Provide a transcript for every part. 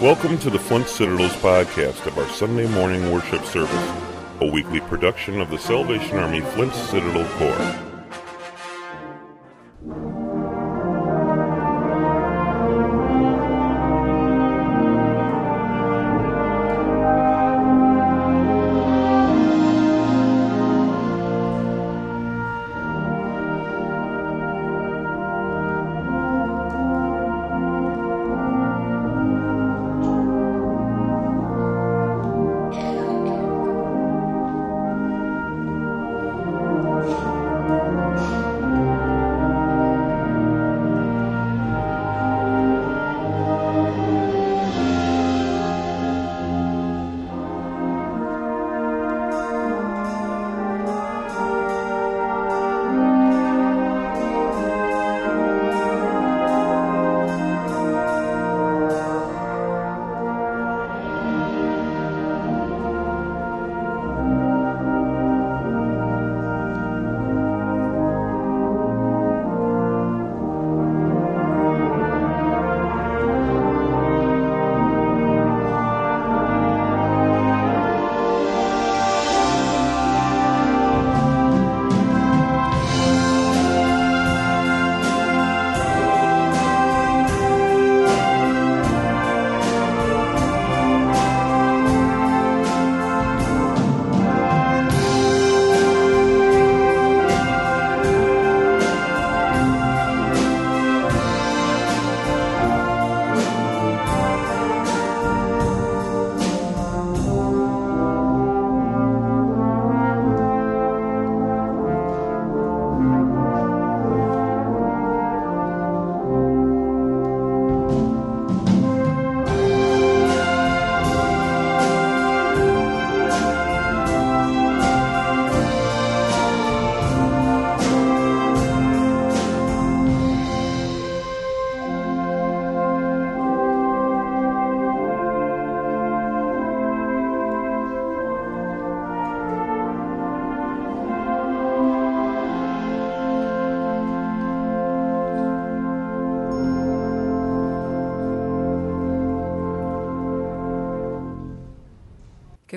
Welcome to the Flint Citadel's podcast of our Sunday morning worship service, a weekly production of the Salvation Army Flint Citadel Corps.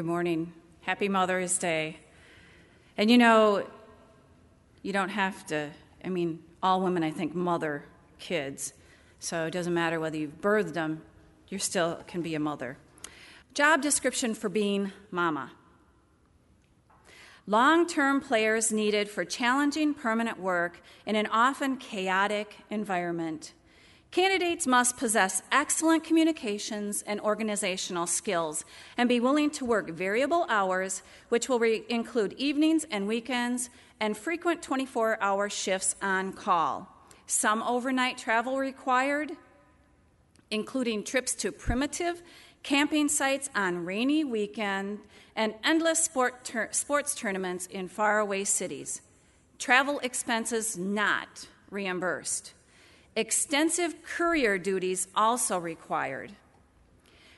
Good morning. Happy Mother's Day. And you know, you don't have to, I mean, all women, I think, mother kids. So it doesn't matter whether you've birthed them, you still can be a mother. Job description for being mama. Long term players needed for challenging permanent work in an often chaotic environment. Candidates must possess excellent communications and organizational skills and be willing to work variable hours, which will re- include evenings and weekends and frequent 24 hour shifts on call. Some overnight travel required, including trips to primitive camping sites on rainy weekend and endless sport ter- sports tournaments in faraway cities. Travel expenses not reimbursed. Extensive courier duties also required.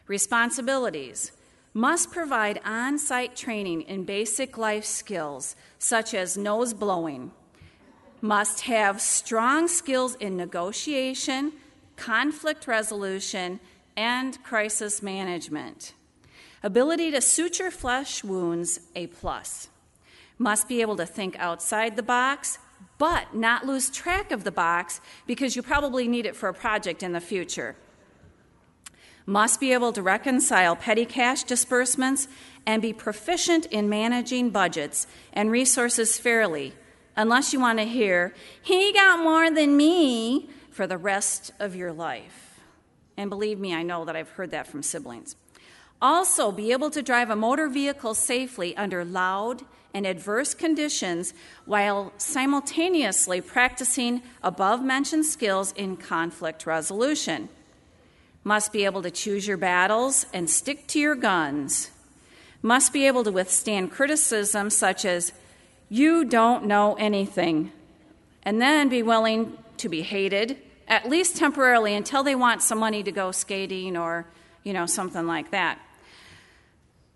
Responsibilities must provide on site training in basic life skills such as nose blowing, must have strong skills in negotiation, conflict resolution, and crisis management. Ability to suture flesh wounds, A plus. Must be able to think outside the box, but not lose track of the box because you probably need it for a project in the future. Must be able to reconcile petty cash disbursements and be proficient in managing budgets and resources fairly, unless you want to hear, he got more than me for the rest of your life. And believe me, I know that I've heard that from siblings. Also, be able to drive a motor vehicle safely under loud and adverse conditions while simultaneously practicing above mentioned skills in conflict resolution. Must be able to choose your battles and stick to your guns. Must be able to withstand criticism such as, you don't know anything. And then be willing to be hated, at least temporarily, until they want some money to go skating or, you know, something like that.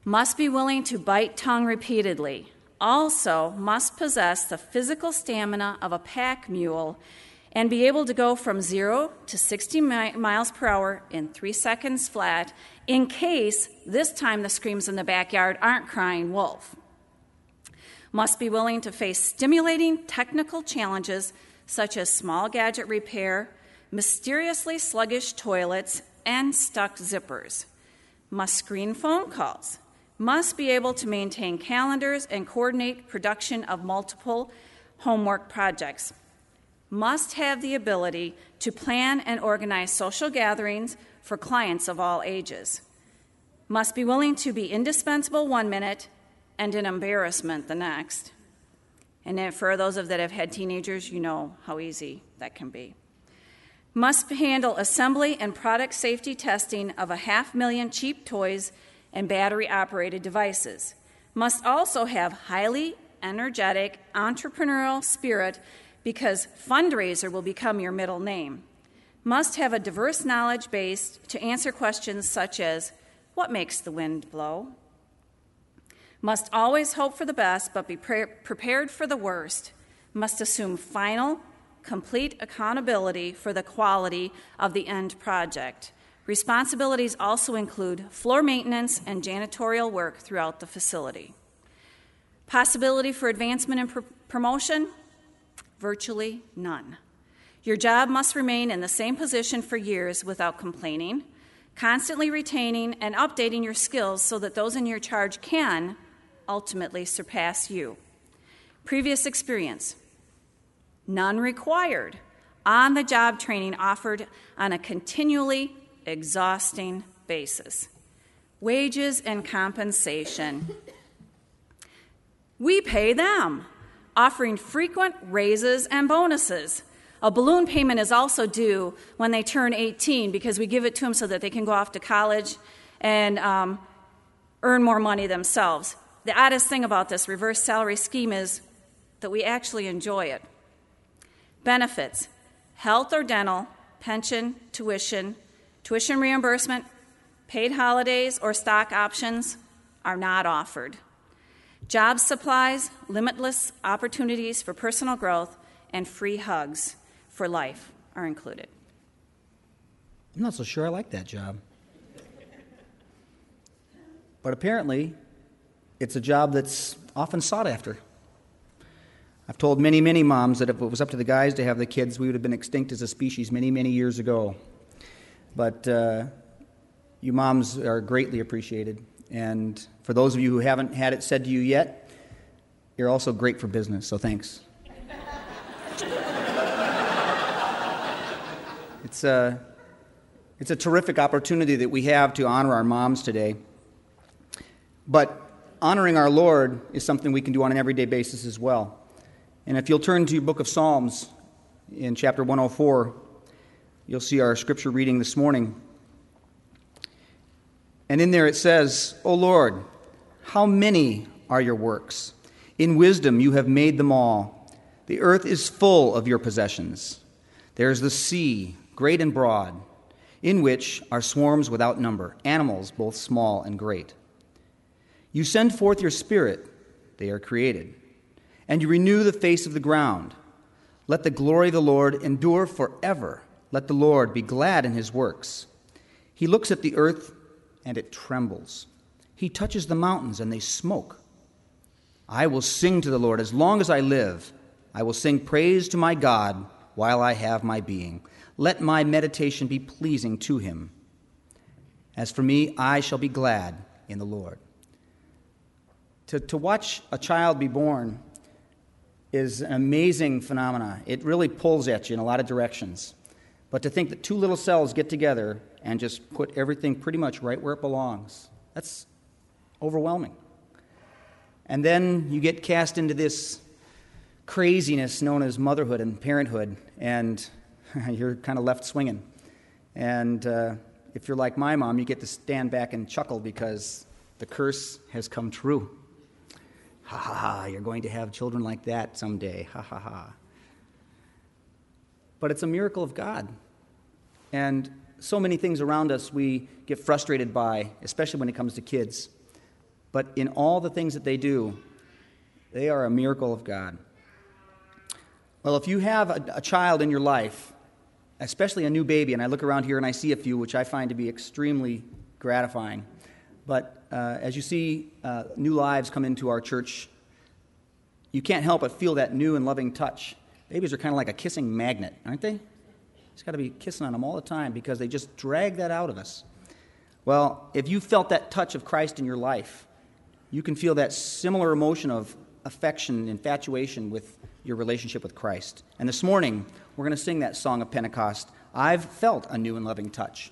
Must be willing to bite tongue repeatedly also must possess the physical stamina of a pack mule and be able to go from 0 to 60 mi- miles per hour in 3 seconds flat in case this time the screams in the backyard aren't crying wolf. Must be willing to face stimulating technical challenges such as small gadget repair, mysteriously sluggish toilets, and stuck zippers. Must screen phone calls. Must be able to maintain calendars and coordinate production of multiple homework projects. Must have the ability to plan and organize social gatherings for clients of all ages. Must be willing to be indispensable one minute and an embarrassment the next. And for those of that have had teenagers, you know how easy that can be. Must handle assembly and product safety testing of a half million cheap toys and battery operated devices. Must also have highly energetic entrepreneurial spirit because fundraiser will become your middle name. Must have a diverse knowledge base to answer questions such as what makes the wind blow? Must always hope for the best but be pre- prepared for the worst. Must assume final, complete accountability for the quality of the end project. Responsibilities also include floor maintenance and janitorial work throughout the facility. Possibility for advancement and pr- promotion? Virtually none. Your job must remain in the same position for years without complaining, constantly retaining and updating your skills so that those in your charge can ultimately surpass you. Previous experience? None required. On the job training offered on a continually exhausting basis. Wages and compensation. We pay them offering frequent raises and bonuses. A balloon payment is also due when they turn 18 because we give it to them so that they can go off to college and um, earn more money themselves. The oddest thing about this reverse salary scheme is that we actually enjoy it. Benefits health or dental, pension, tuition, tuition reimbursement, paid holidays, or stock options are not offered. Job supplies, limitless opportunities for personal growth, and free hugs for life are included. I'm not so sure I like that job. But apparently, it's a job that's often sought after. I've told many, many moms that if it was up to the guys to have the kids, we would have been extinct as a species many, many years ago. But uh, you moms are greatly appreciated. And for those of you who haven't had it said to you yet, you're also great for business, so thanks. it's, a, it's a terrific opportunity that we have to honor our moms today. But honoring our Lord is something we can do on an everyday basis as well. And if you'll turn to your book of Psalms in chapter 104, you'll see our scripture reading this morning. And in there it says, O Lord, how many are your works? In wisdom you have made them all. The earth is full of your possessions. There is the sea, great and broad, in which are swarms without number, animals both small and great. You send forth your spirit, they are created, and you renew the face of the ground. Let the glory of the Lord endure forever. Let the Lord be glad in his works. He looks at the earth and it trembles. He touches the mountains, and they smoke. I will sing to the Lord as long as I live. I will sing praise to my God while I have my being. Let my meditation be pleasing to him. As for me, I shall be glad in the Lord. To, to watch a child be born is an amazing phenomenon. It really pulls at you in a lot of directions. But to think that two little cells get together and just put everything pretty much right where it belongs. That's overwhelming. And then you get cast into this craziness known as motherhood and parenthood, and you're kind of left swinging. And uh, if you're like my mom, you get to stand back and chuckle because the curse has come true. Ha ha ha, you're going to have children like that someday. Ha ha ha. But it's a miracle of God. And so many things around us we get frustrated by, especially when it comes to kids. But in all the things that they do, they are a miracle of God. Well, if you have a, a child in your life, especially a new baby, and I look around here and I see a few, which I find to be extremely gratifying. But uh, as you see uh, new lives come into our church, you can't help but feel that new and loving touch. Babies are kind of like a kissing magnet, aren't they? It's got to be kissing on them all the time because they just drag that out of us. Well, if you felt that touch of Christ in your life, you can feel that similar emotion of affection, infatuation with your relationship with Christ. And this morning, we're going to sing that song of Pentecost. I've felt a new and loving touch.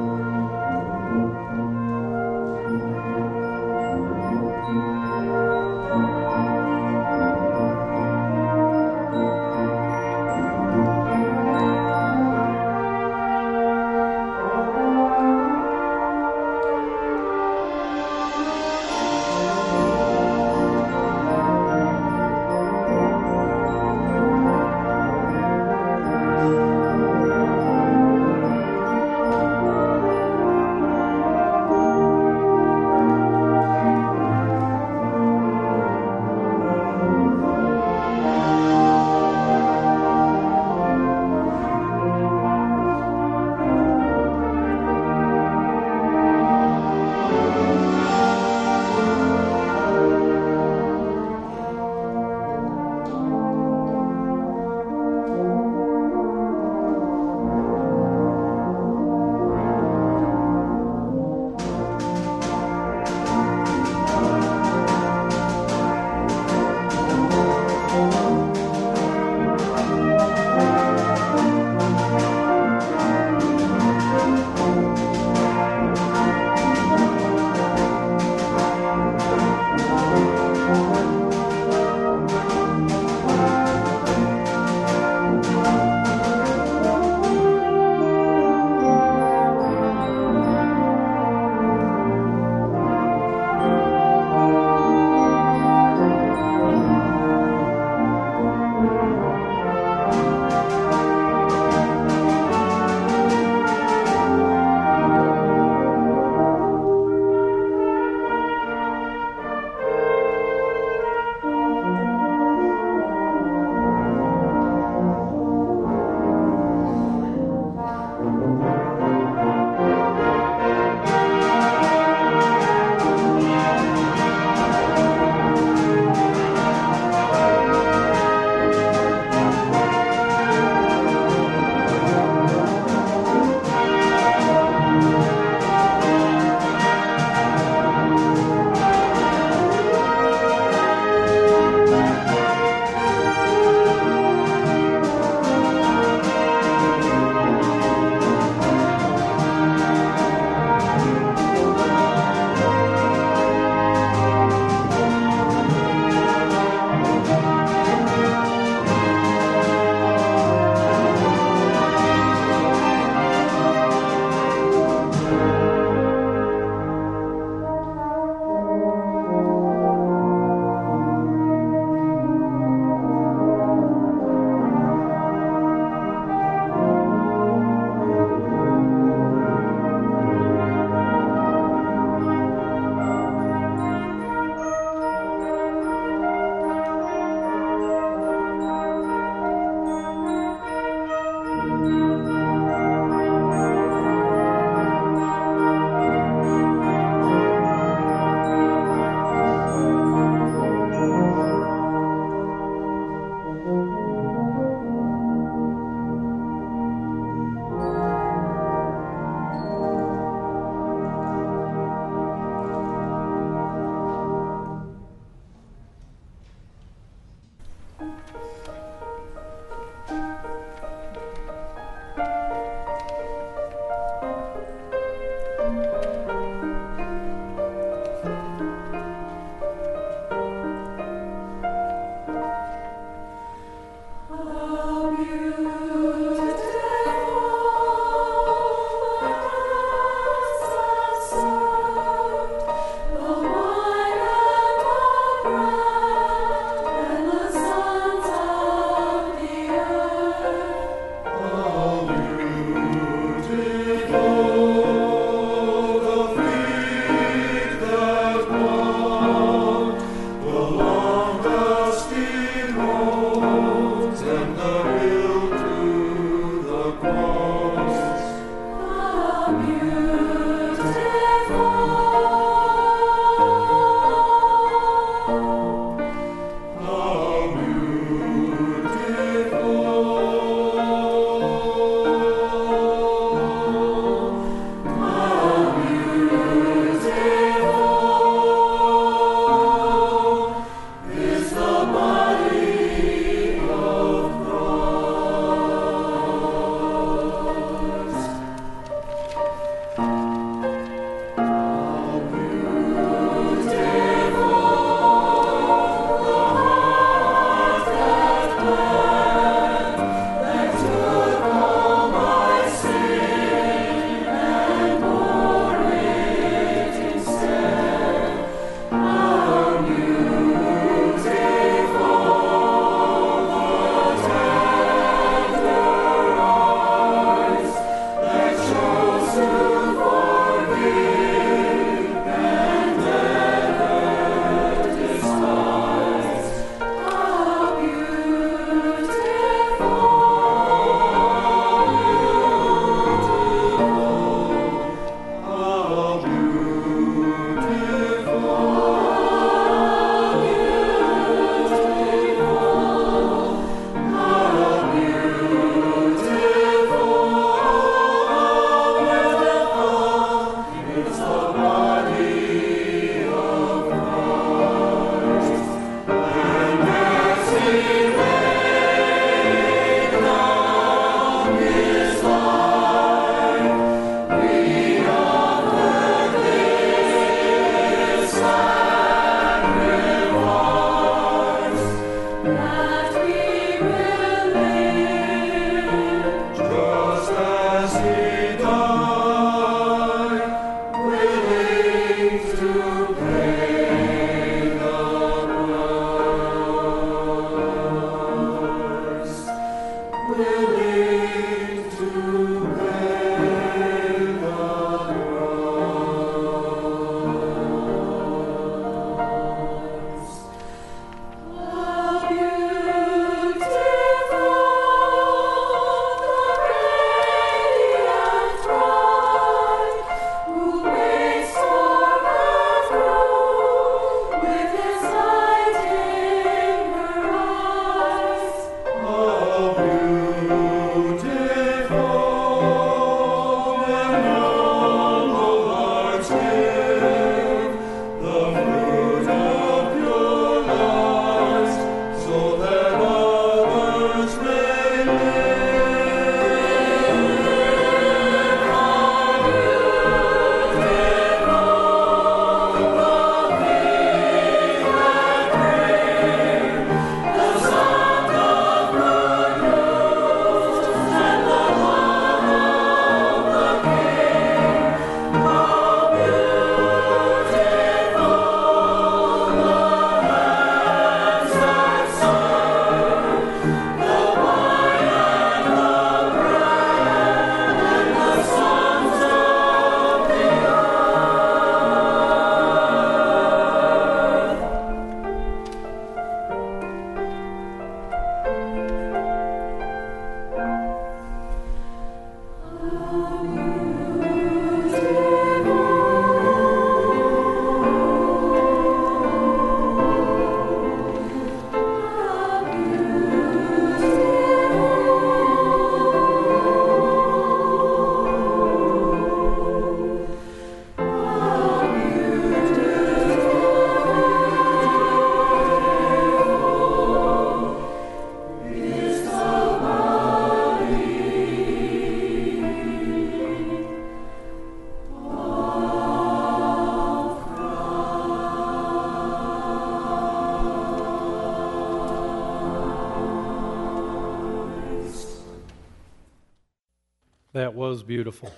Beautiful.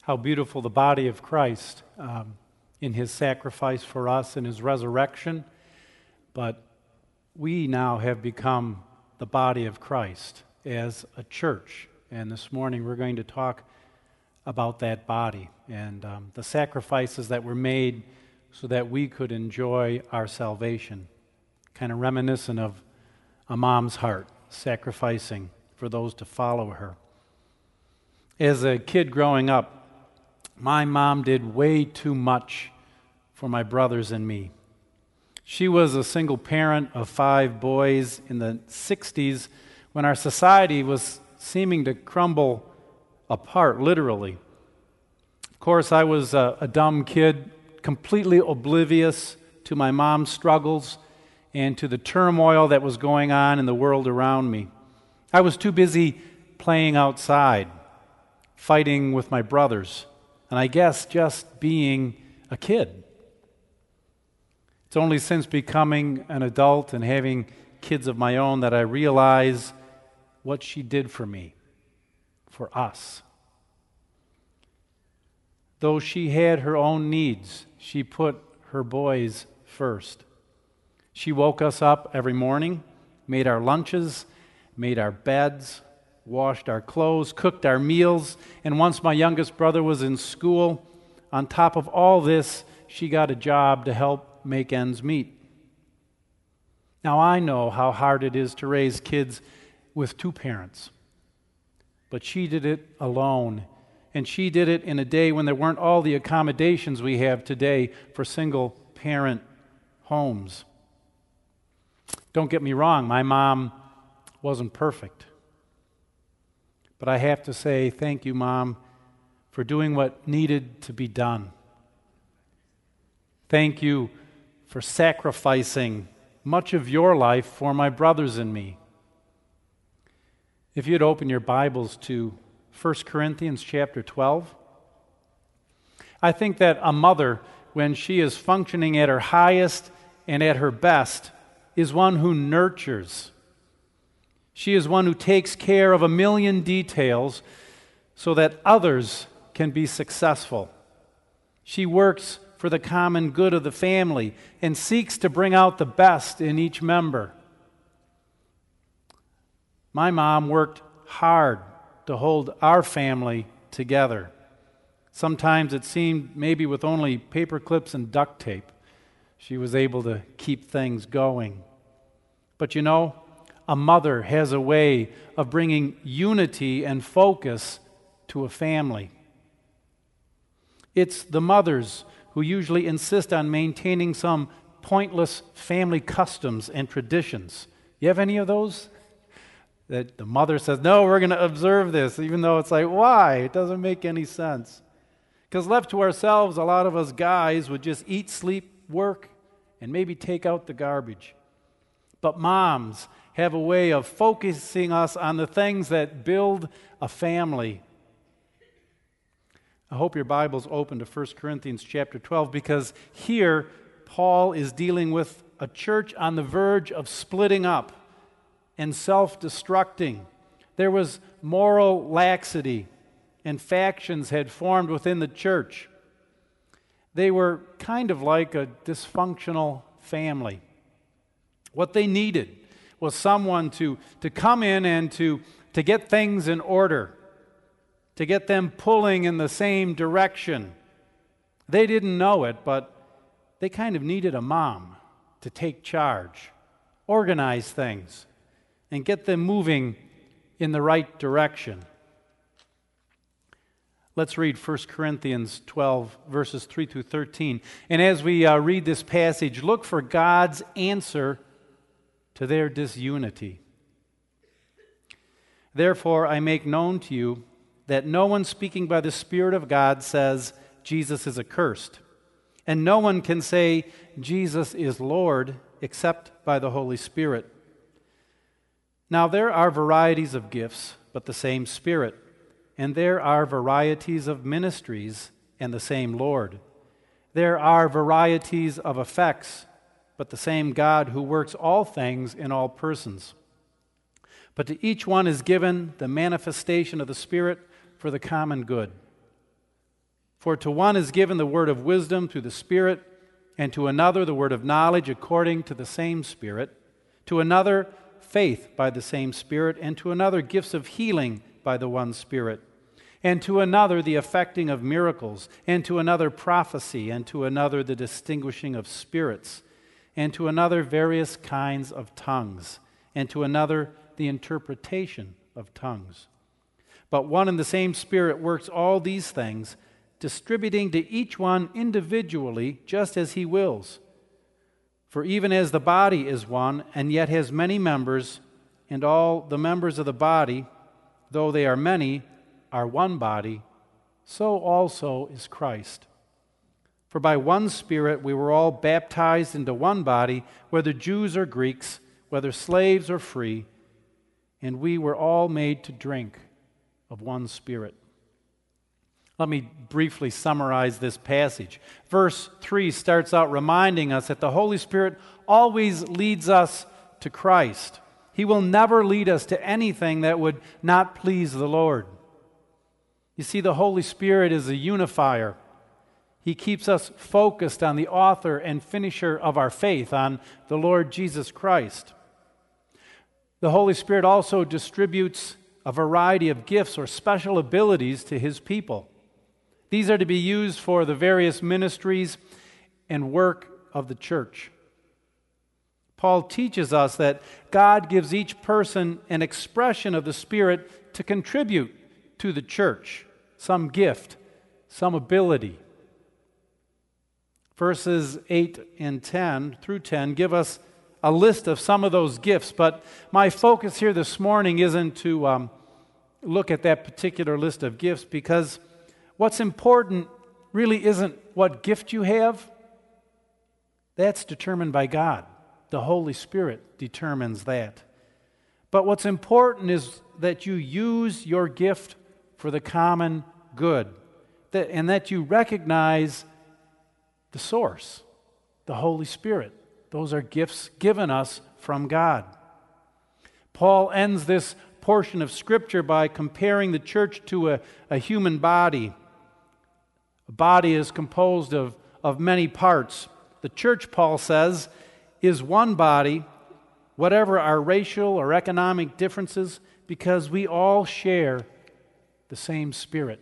How beautiful the body of Christ um, in his sacrifice for us and his resurrection. But we now have become the body of Christ as a church. And this morning we're going to talk about that body and um, the sacrifices that were made so that we could enjoy our salvation. Kind of reminiscent of a mom's heart, sacrificing for those to follow her. As a kid growing up, my mom did way too much for my brothers and me. She was a single parent of five boys in the 60s when our society was seeming to crumble apart, literally. Of course, I was a, a dumb kid, completely oblivious to my mom's struggles and to the turmoil that was going on in the world around me. I was too busy playing outside fighting with my brothers, and I guess just being a kid. It's only since becoming an adult and having kids of my own that I realize what she did for me, for us. Though she had her own needs, she put her boys first. She woke us up every morning, made our lunches, made our beds, washed our clothes, cooked our meals, and once my youngest brother was in school, on top of all this, she got a job to help make ends meet. Now, I know how hard it is to raise kids with two parents, but she did it alone. And she did it in a day when there weren't all the accommodations we have today for single parent homes. Don't get me wrong, my mom wasn't perfect. But I have to say, thank you, Mom, for doing what needed to be done. Thank you for sacrificing much of your life for my brothers and me. If you'd open your Bibles to 1 Corinthians chapter 12, I think that a mother, when she is functioning at her highest and at her best, is one who nurtures she is one who takes care of a million details so that others can be successful. She works for the common good of the family and seeks to bring out the best in each member. My mom worked hard to hold our family together. Sometimes it seemed maybe with only paper clips and duct tape, she was able to keep things going. But you know, a mother has a way of bringing unity and focus to a family. It's the mothers who usually insist on maintaining some pointless family customs and traditions. You have any of those? That the mother says, No, we're going to observe this, even though it's like, why? It doesn't make any sense. Because left to ourselves, a lot of us guys would just eat, sleep, work, and maybe take out the garbage. But moms have a way of focusing us on the things that build a family. I hope your Bible's open to 1 Corinthians chapter 12 because here Paul is dealing with a church on the verge of splitting up and self destructing. There was moral laxity and factions had formed within the church. They were kind of like a dysfunctional family. What they needed was someone to, to come in and to, to get things in order, to get them pulling in the same direction. They didn't know it, but they kind of needed a mom to take charge, organize things, and get them moving in the right direction. Let's read 1 Corinthians 12, verses 3 through 13. And as we uh, read this passage, look for God's answer to their disunity. Therefore, I make known to you that no one speaking by the Spirit of God says Jesus is accursed. And no one can say Jesus is Lord except by the Holy Spirit. Now, there are varieties of gifts, but the same Spirit. And there are varieties of ministries and the same Lord. There are varieties of effects, but the same God who works all things in all persons. But to each one is given the manifestation of the Spirit for the common good. For to one is given the word of wisdom through the Spirit, and to another the word of knowledge according to the same Spirit, to another faith by the same Spirit, and to another gifts of healing by the one Spirit and to another the effecting of miracles, and to another prophecy, and to another the distinguishing of spirits, and to another various kinds of tongues, and to another the interpretation of tongues. But one and the same Spirit works all these things, distributing to each one individually just as he wills. For even as the body is one, and yet has many members, and all the members of the body, though they are many, are one body, so also is Christ. For by one Spirit we were all baptized into one body, whether Jews or Greeks, whether slaves or free, and we were all made to drink of one Spirit. Let me briefly summarize this passage. Verse 3 starts out reminding us that the Holy Spirit always leads us to Christ. He will never lead us to anything that would not please the Lord. You see, the Holy Spirit is a unifier. He keeps us focused on the author and finisher of our faith, on the Lord Jesus Christ. The Holy Spirit also distributes a variety of gifts or special abilities to His people. These are to be used for the various ministries and work of the church. Paul teaches us that God gives each person an expression of the Spirit to contribute to the church some gift, some ability. Verses 8 and 10 through 10 give us a list of some of those gifts, but my focus here this morning isn't to um, look at that particular list of gifts because what's important really isn't what gift you have, that's determined by God. The Holy Spirit determines that. But what's important is that you use your gift for the common good, that, and that you recognize the source, the Holy Spirit. Those are gifts given us from God. Paul ends this portion of Scripture by comparing the church to a, a human body. A body is composed of, of many parts. The church, Paul says, is one body whatever our racial or economic differences, because we all share the same Spirit.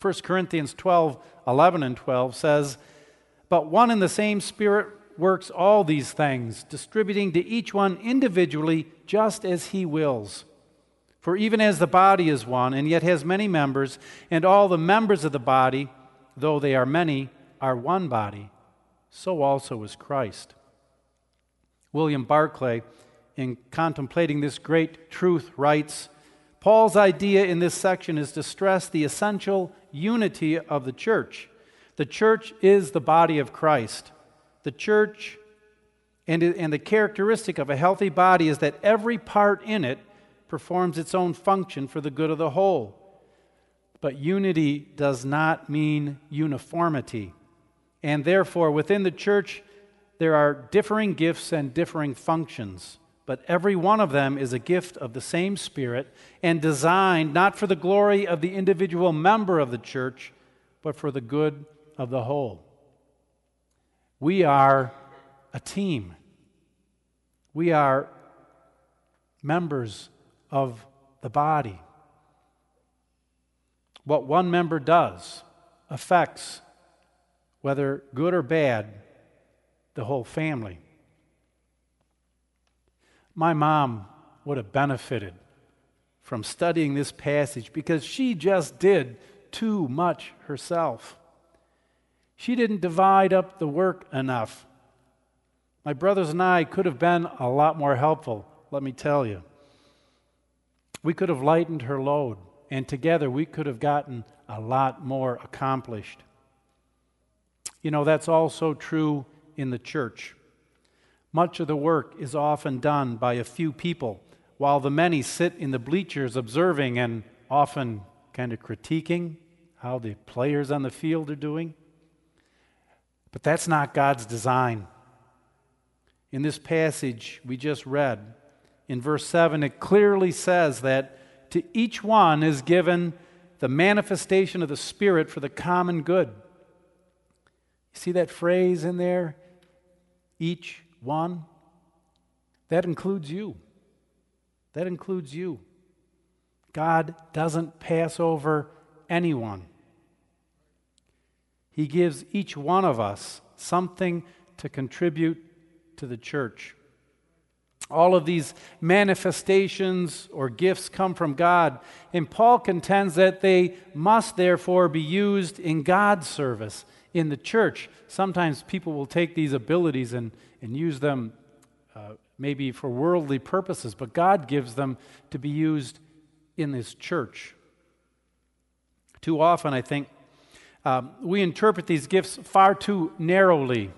1 Corinthians 12 11 and 12 says, But one and the same Spirit works all these things, distributing to each one individually just as he wills. For even as the body is one, and yet has many members, and all the members of the body, though they are many, are one body, so also is Christ. William Barclay, in contemplating this great truth, writes Paul's idea in this section is to stress the essential unity of the church. The church is the body of Christ. The church and, and the characteristic of a healthy body is that every part in it performs its own function for the good of the whole. But unity does not mean uniformity. And therefore, within the church, there are differing gifts and differing functions. But every one of them is a gift of the same Spirit and designed not for the glory of the individual member of the church, but for the good of the whole. We are a team. We are members of the body. What one member does affects, whether good or bad, the whole family. My mom would have benefited from studying this passage because she just did too much herself. She didn't divide up the work enough. My brothers and I could have been a lot more helpful, let me tell you. We could have lightened her load, and together we could have gotten a lot more accomplished. You know, that's also true in the church. Much of the work is often done by a few people, while the many sit in the bleachers observing and often kind of critiquing how the players on the field are doing. But that's not God's design. In this passage we just read, in verse 7, it clearly says that to each one is given the manifestation of the Spirit for the common good. You see that phrase in there? Each one? That includes you. That includes you. God doesn't pass over anyone. He gives each one of us something to contribute to the church. All of these manifestations or gifts come from God, and Paul contends that they must therefore be used in God's service in the church. Sometimes people will take these abilities and, and use them uh, maybe for worldly purposes, but God gives them to be used in this church. Too often, I think, um, we interpret these gifts far too narrowly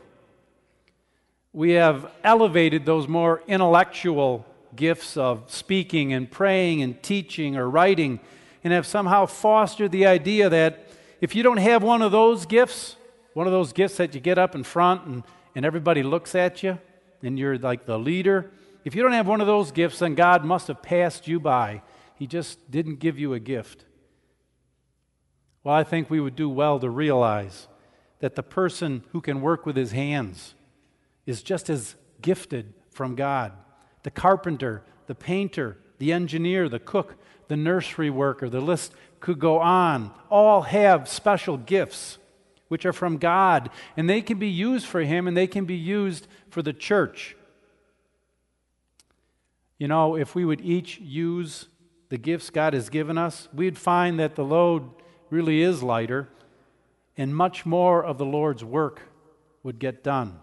we have elevated those more intellectual gifts of speaking and praying and teaching or writing and have somehow fostered the idea that if you don't have one of those gifts, one of those gifts that you get up in front and, and everybody looks at you and you're like the leader, if you don't have one of those gifts, then God must have passed you by. He just didn't give you a gift. Well, I think we would do well to realize that the person who can work with his hands, is just as gifted from God. The carpenter, the painter, the engineer, the cook, the nursery worker, the list could go on, all have special gifts which are from God, and they can be used for Him and they can be used for the church. You know, if we would each use the gifts God has given us, we'd find that the load really is lighter and much more of the Lord's work would get done.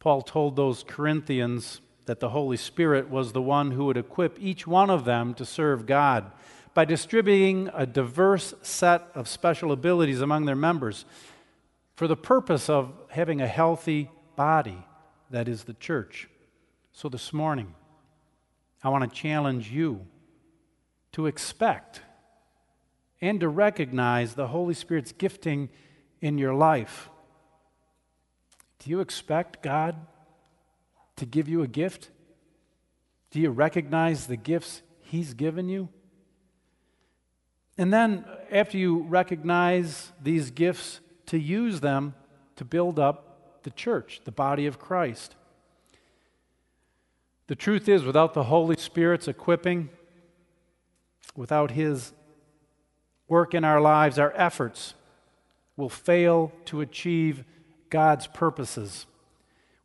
Paul told those Corinthians that the Holy Spirit was the one who would equip each one of them to serve God by distributing a diverse set of special abilities among their members for the purpose of having a healthy body, that is the church. So this morning, I want to challenge you to expect and to recognize the Holy Spirit's gifting in your life. Do you expect God to give you a gift? Do you recognize the gifts He's given you? And then, uh, after you recognize these gifts, to use them to build up the church, the body of Christ. The truth is, without the Holy Spirit's equipping, without His work in our lives, our efforts will fail to achieve God's purposes.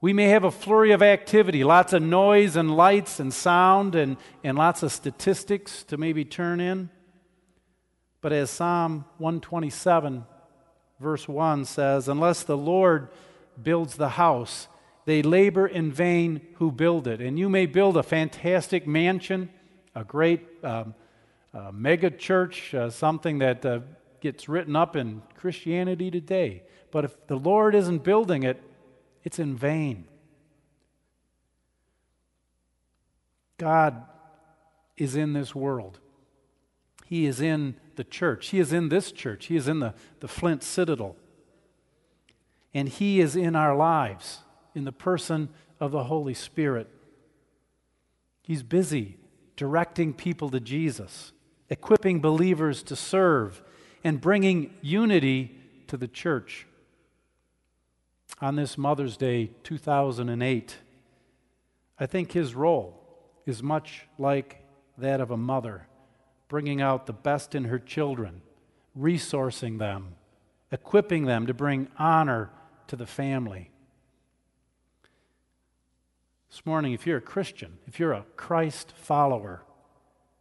We may have a flurry of activity, lots of noise and lights and sound and, and lots of statistics to maybe turn in. But as Psalm 127, verse 1 says, Unless the Lord builds the house, they labor in vain who build it. And you may build a fantastic mansion, a great um, mega church, uh, something that uh, gets written up in Christianity today. But if the Lord isn't building it, it's in vain. God is in this world. He is in the church. He is in this church. He is in the, the Flint Citadel. And He is in our lives in the person of the Holy Spirit. He's busy directing people to Jesus, equipping believers to serve, and bringing unity to the church on this Mother's Day 2008, I think his role is much like that of a mother, bringing out the best in her children, resourcing them, equipping them to bring honor to the family. This morning, if you're a Christian, if you're a Christ follower,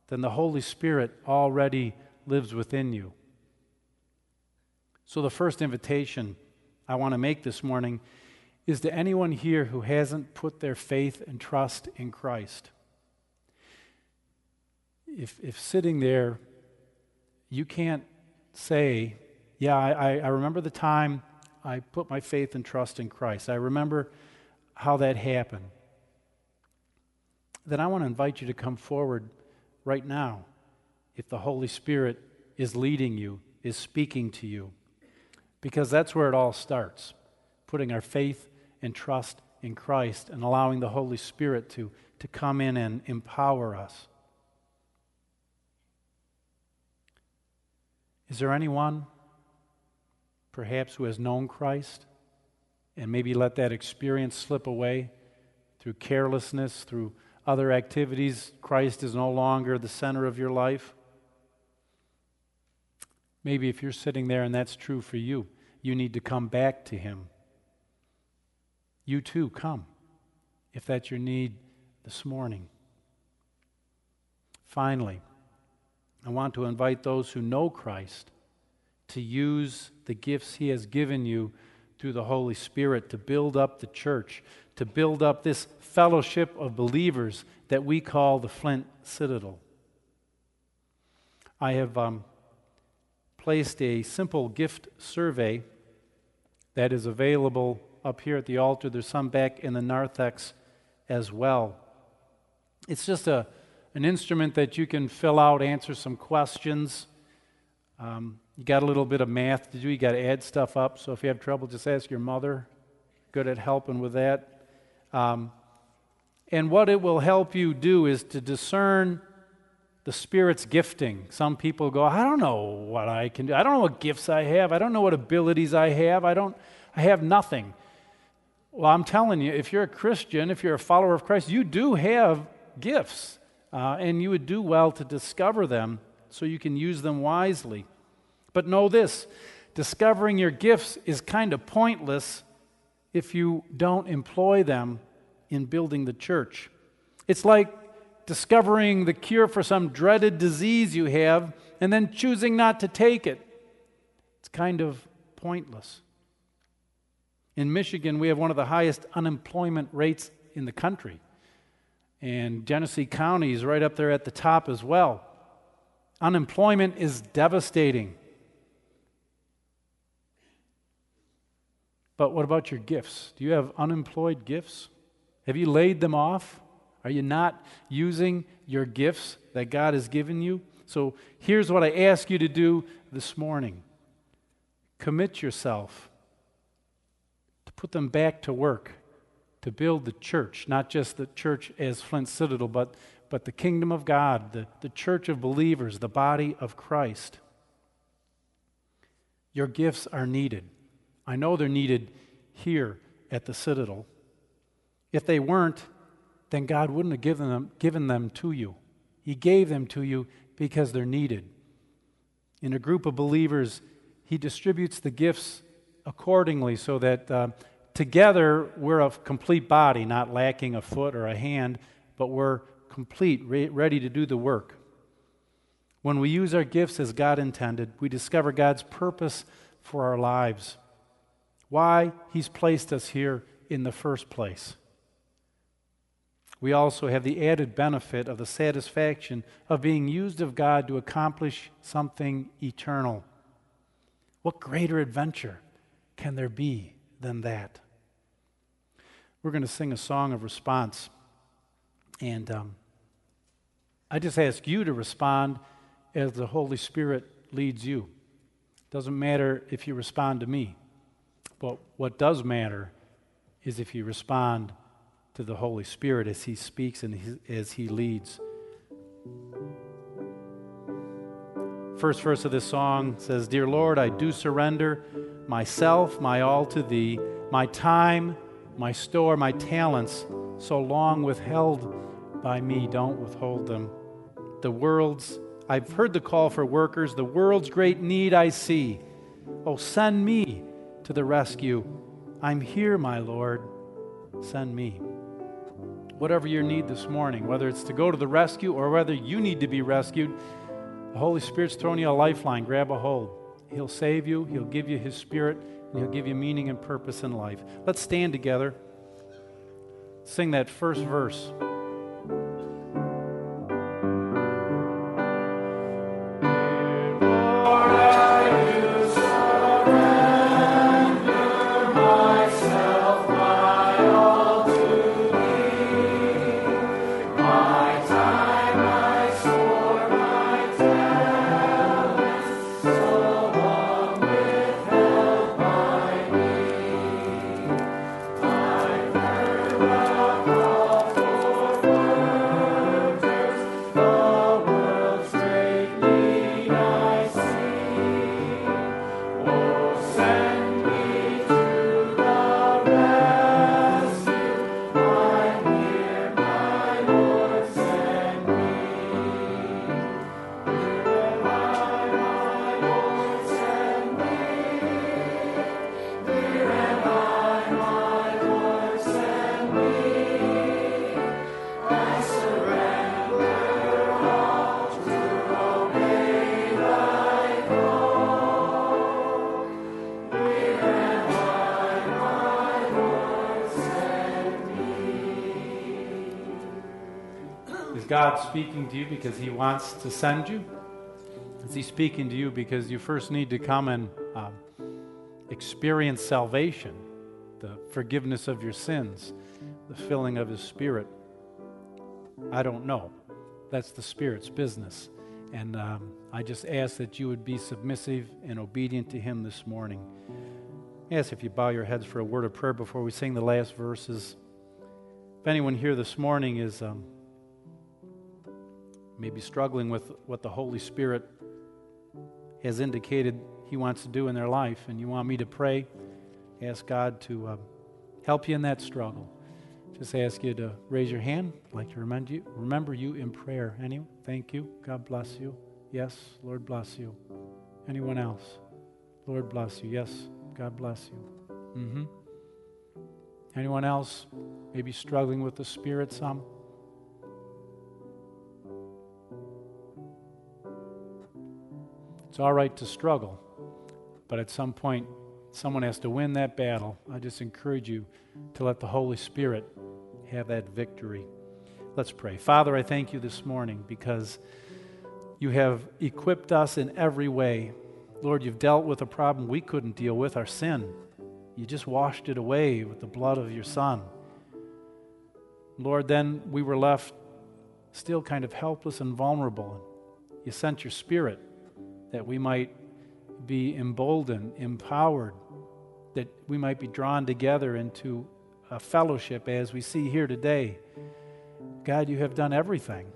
then the Holy Spirit already lives within you. So, the first invitation I want to make this morning is to anyone here who hasn't put their faith and trust in Christ. If, if sitting there, you can't say, Yeah, I, I remember the time I put my faith and trust in Christ. I remember how that happened. Then I want to invite you to come forward right now if the Holy Spirit is leading you, is speaking to you because that's where it all starts putting our faith and trust in Christ and allowing the Holy Spirit to, to come in and empower us. Is there anyone, perhaps, who has known Christ and maybe let that experience slip away through carelessness, through other activities? Christ is no longer the center of your life. Maybe if you're sitting there and that's true for you, you need to come back to Him. You too, come, if that's your need this morning. Finally, I want to invite those who know Christ to use the gifts He has given you through the Holy Spirit to build up the church, to build up this fellowship of believers that we call the Flint Citadel. I have um, placed a simple gift survey that is available up here at the altar. There's some back in the narthex as well. It's just a, an instrument that you can fill out, answer some questions. Um, you got a little bit of math to do, you got to add stuff up. So if you have trouble, just ask your mother. Good at helping with that. Um, and what it will help you do is to discern the Spirit's gifting. Some people go, I don't know what I can do. I don't know what gifts I have. I don't know what abilities I have. I don't, I have nothing. Well, I'm telling you, if you're a Christian, if you're a follower of Christ, you do have gifts. Uh, and you would do well to discover them so you can use them wisely. But know this discovering your gifts is kind of pointless if you don't employ them in building the church. It's like discovering the cure for some dreaded disease you have and then choosing not to take it. It's kind of pointless. In Michigan, we have one of the highest unemployment rates in the country. And Genesee County is right up there at the top as well. Unemployment is devastating. But what about your gifts? Do you have unemployed gifts? Have you laid them off? Are you not using your gifts that God has given you? So here's what I ask you to do this morning commit yourself to put them back to work, to build the church, not just the church as Flint Citadel, but, but the kingdom of God, the, the church of believers, the body of Christ. Your gifts are needed. I know they're needed here at the Citadel. If they weren't, then God wouldn't have given them, given them to you. He gave them to you because they're needed. In a group of believers, He distributes the gifts accordingly so that uh, together we're a complete body, not lacking a foot or a hand, but we're complete, re- ready to do the work. When we use our gifts as God intended, we discover God's purpose for our lives, why He's placed us here in the first place. We also have the added benefit of the satisfaction of being used of God to accomplish something eternal. What greater adventure can there be than that? We're going to sing a song of response. And um, I just ask you to respond as the Holy Spirit leads you. Doesn't matter if you respond to me, but what does matter is if you respond to the Holy Spirit as He speaks and as He leads. First verse of this song says, Dear Lord, I do surrender myself, my all to Thee, my time, my store, my talents, so long withheld by me, don't withhold them. The world's, I've heard the call for workers, the world's great need I see. Oh, send me to the rescue. I'm here, my Lord. Send me. Whatever your need this morning, whether it's to go to the rescue or whether you need to be rescued, the Holy Spirit's throwing you a lifeline. Grab a hold. He'll save you, He'll give you His Spirit, and He'll give you meaning and purpose in life. Let's stand together. Sing that first verse. God speaking to you because He wants to send you? Is He speaking to you because you first need to come and um, experience salvation, the forgiveness of your sins, the filling of His Spirit? I don't know. That's the Spirit's business. And um, I just ask that you would be submissive and obedient to Him this morning. Yes, if you bow your heads for a word of prayer before we sing the last verses. If anyone here this morning is. Um, maybe struggling with what the Holy Spirit has indicated He wants to do in their life, and you want me to pray, ask God to uh, help you in that struggle. Just ask you to raise your hand. I'd like to remember you, remember you in prayer. Anyone? Thank you. God bless you. Yes, Lord bless you. Anyone else? Lord bless you. Yes, God bless you. Mm-hmm. Anyone else? Maybe struggling with the Spirit some? It's all right to struggle, but at some point, someone has to win that battle. I just encourage you to let the Holy Spirit have that victory. Let's pray. Father, I thank you this morning because you have equipped us in every way. Lord, you've dealt with a problem we couldn't deal with, our sin. You just washed it away with the blood of your Son. Lord, then we were left still kind of helpless and vulnerable. You sent your Spirit that we might be emboldened, empowered, that we might be drawn together into a fellowship as we see here today. God, you have done everything.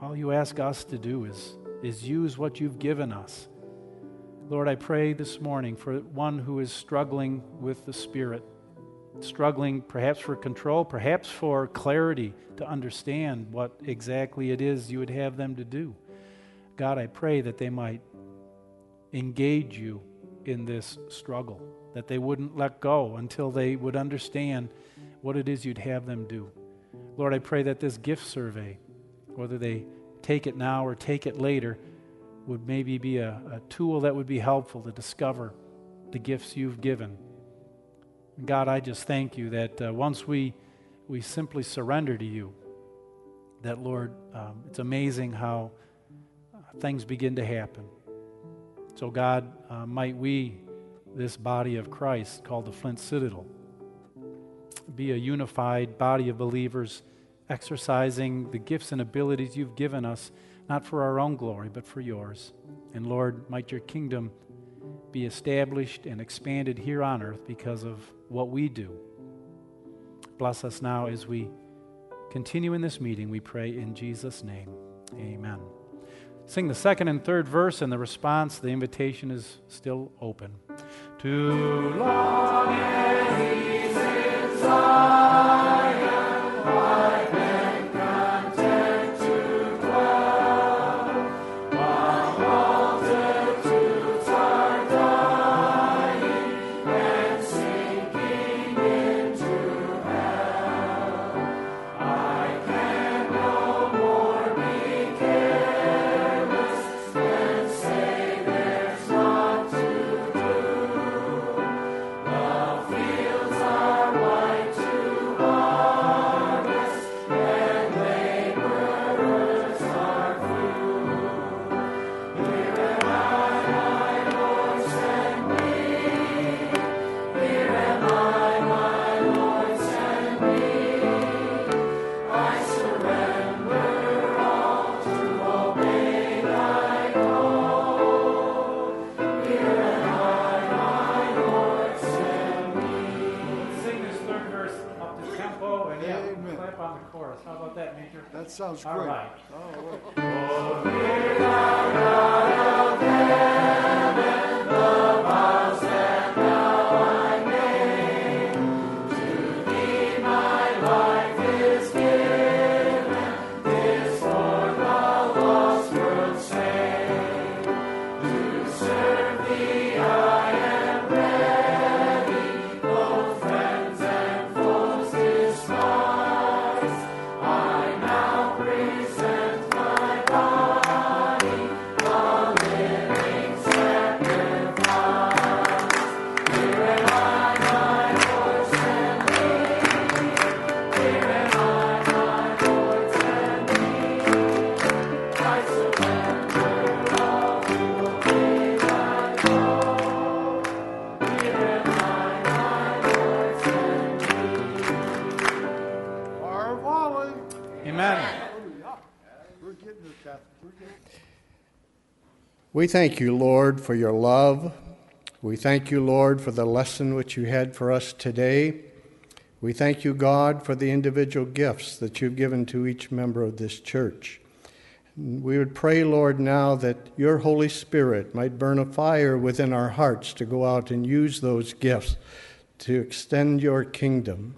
All you ask us to do is, is use what you've given us. Lord, I pray this morning for one who is struggling with the Spirit. struggling perhaps for control, perhaps for clarity to understand what exactly it is you would have them to do. God, I pray that they might engage you in this struggle, that they wouldn't let go until they would understand what it is you'd have them do. Lord, I pray that this gift survey, whether they take it now or take it later, would maybe be a, a tool that would be helpful to discover the gifts you've given. God, I just thank you that uh, once we, we simply surrender to you, that, Lord, um, it's amazing how uh, things begin to happen. So, God, uh, might we, this body of Christ called the Flint Citadel, be a unified body of believers exercising the gifts and abilities you've given us, not for our own glory, but for yours. And Lord, might your kingdom be established and expanded here on earth because of what we do. Bless us now as we continue in this meeting, we pray in Jesus' name. Amen. Sing the second and third verse, and the response, the invitation is still open. Long All right. We thank you, Lord, for your love. We thank you, Lord, for the lesson which you had for us today. We thank you, God, for the individual gifts that you've given to each member of this church. We would pray, Lord, now that your Holy Spirit might burn a fire within our hearts to go out and use those gifts to extend your kingdom.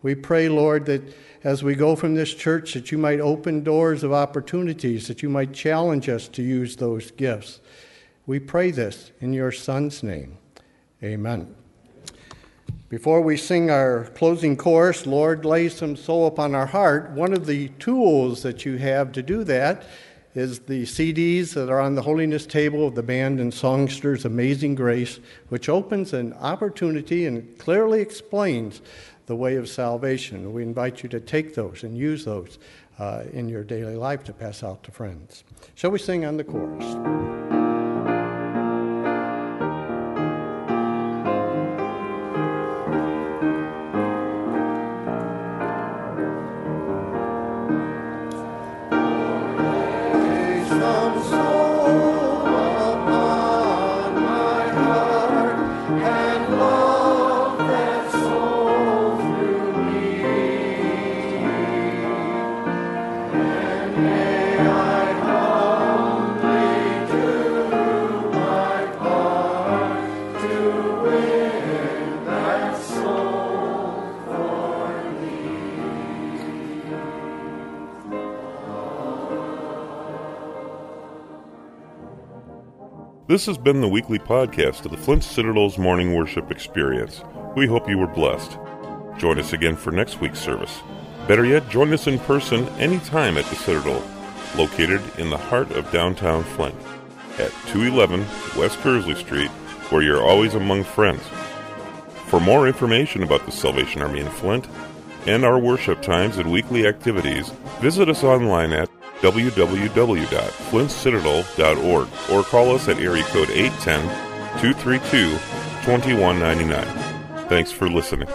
We pray, Lord, that as we go from this church, that you might open doors of opportunities, that you might challenge us to use those gifts. We pray this in your Son's name. Amen. Before we sing our closing chorus, Lord, lay some soul upon our heart. One of the tools that you have to do that is the CDs that are on the holiness table of the band and songsters Amazing Grace, which opens an opportunity and clearly explains the way of salvation. We invite you to take those and use those uh, in your daily life to pass out to friends. Shall we sing on the chorus? This has been the weekly podcast of the Flint Citadel's Morning Worship Experience. We hope you were blessed. Join us again for next week's service. Better yet, join us in person anytime at the Citadel, located in the heart of downtown Flint, at 211 West Kearsley Street, where you're always among friends. For more information about the Salvation Army in Flint and our worship times and weekly activities, visit us online at www.flintcitadel.org or call us at area code 810 232 2199. Thanks for listening.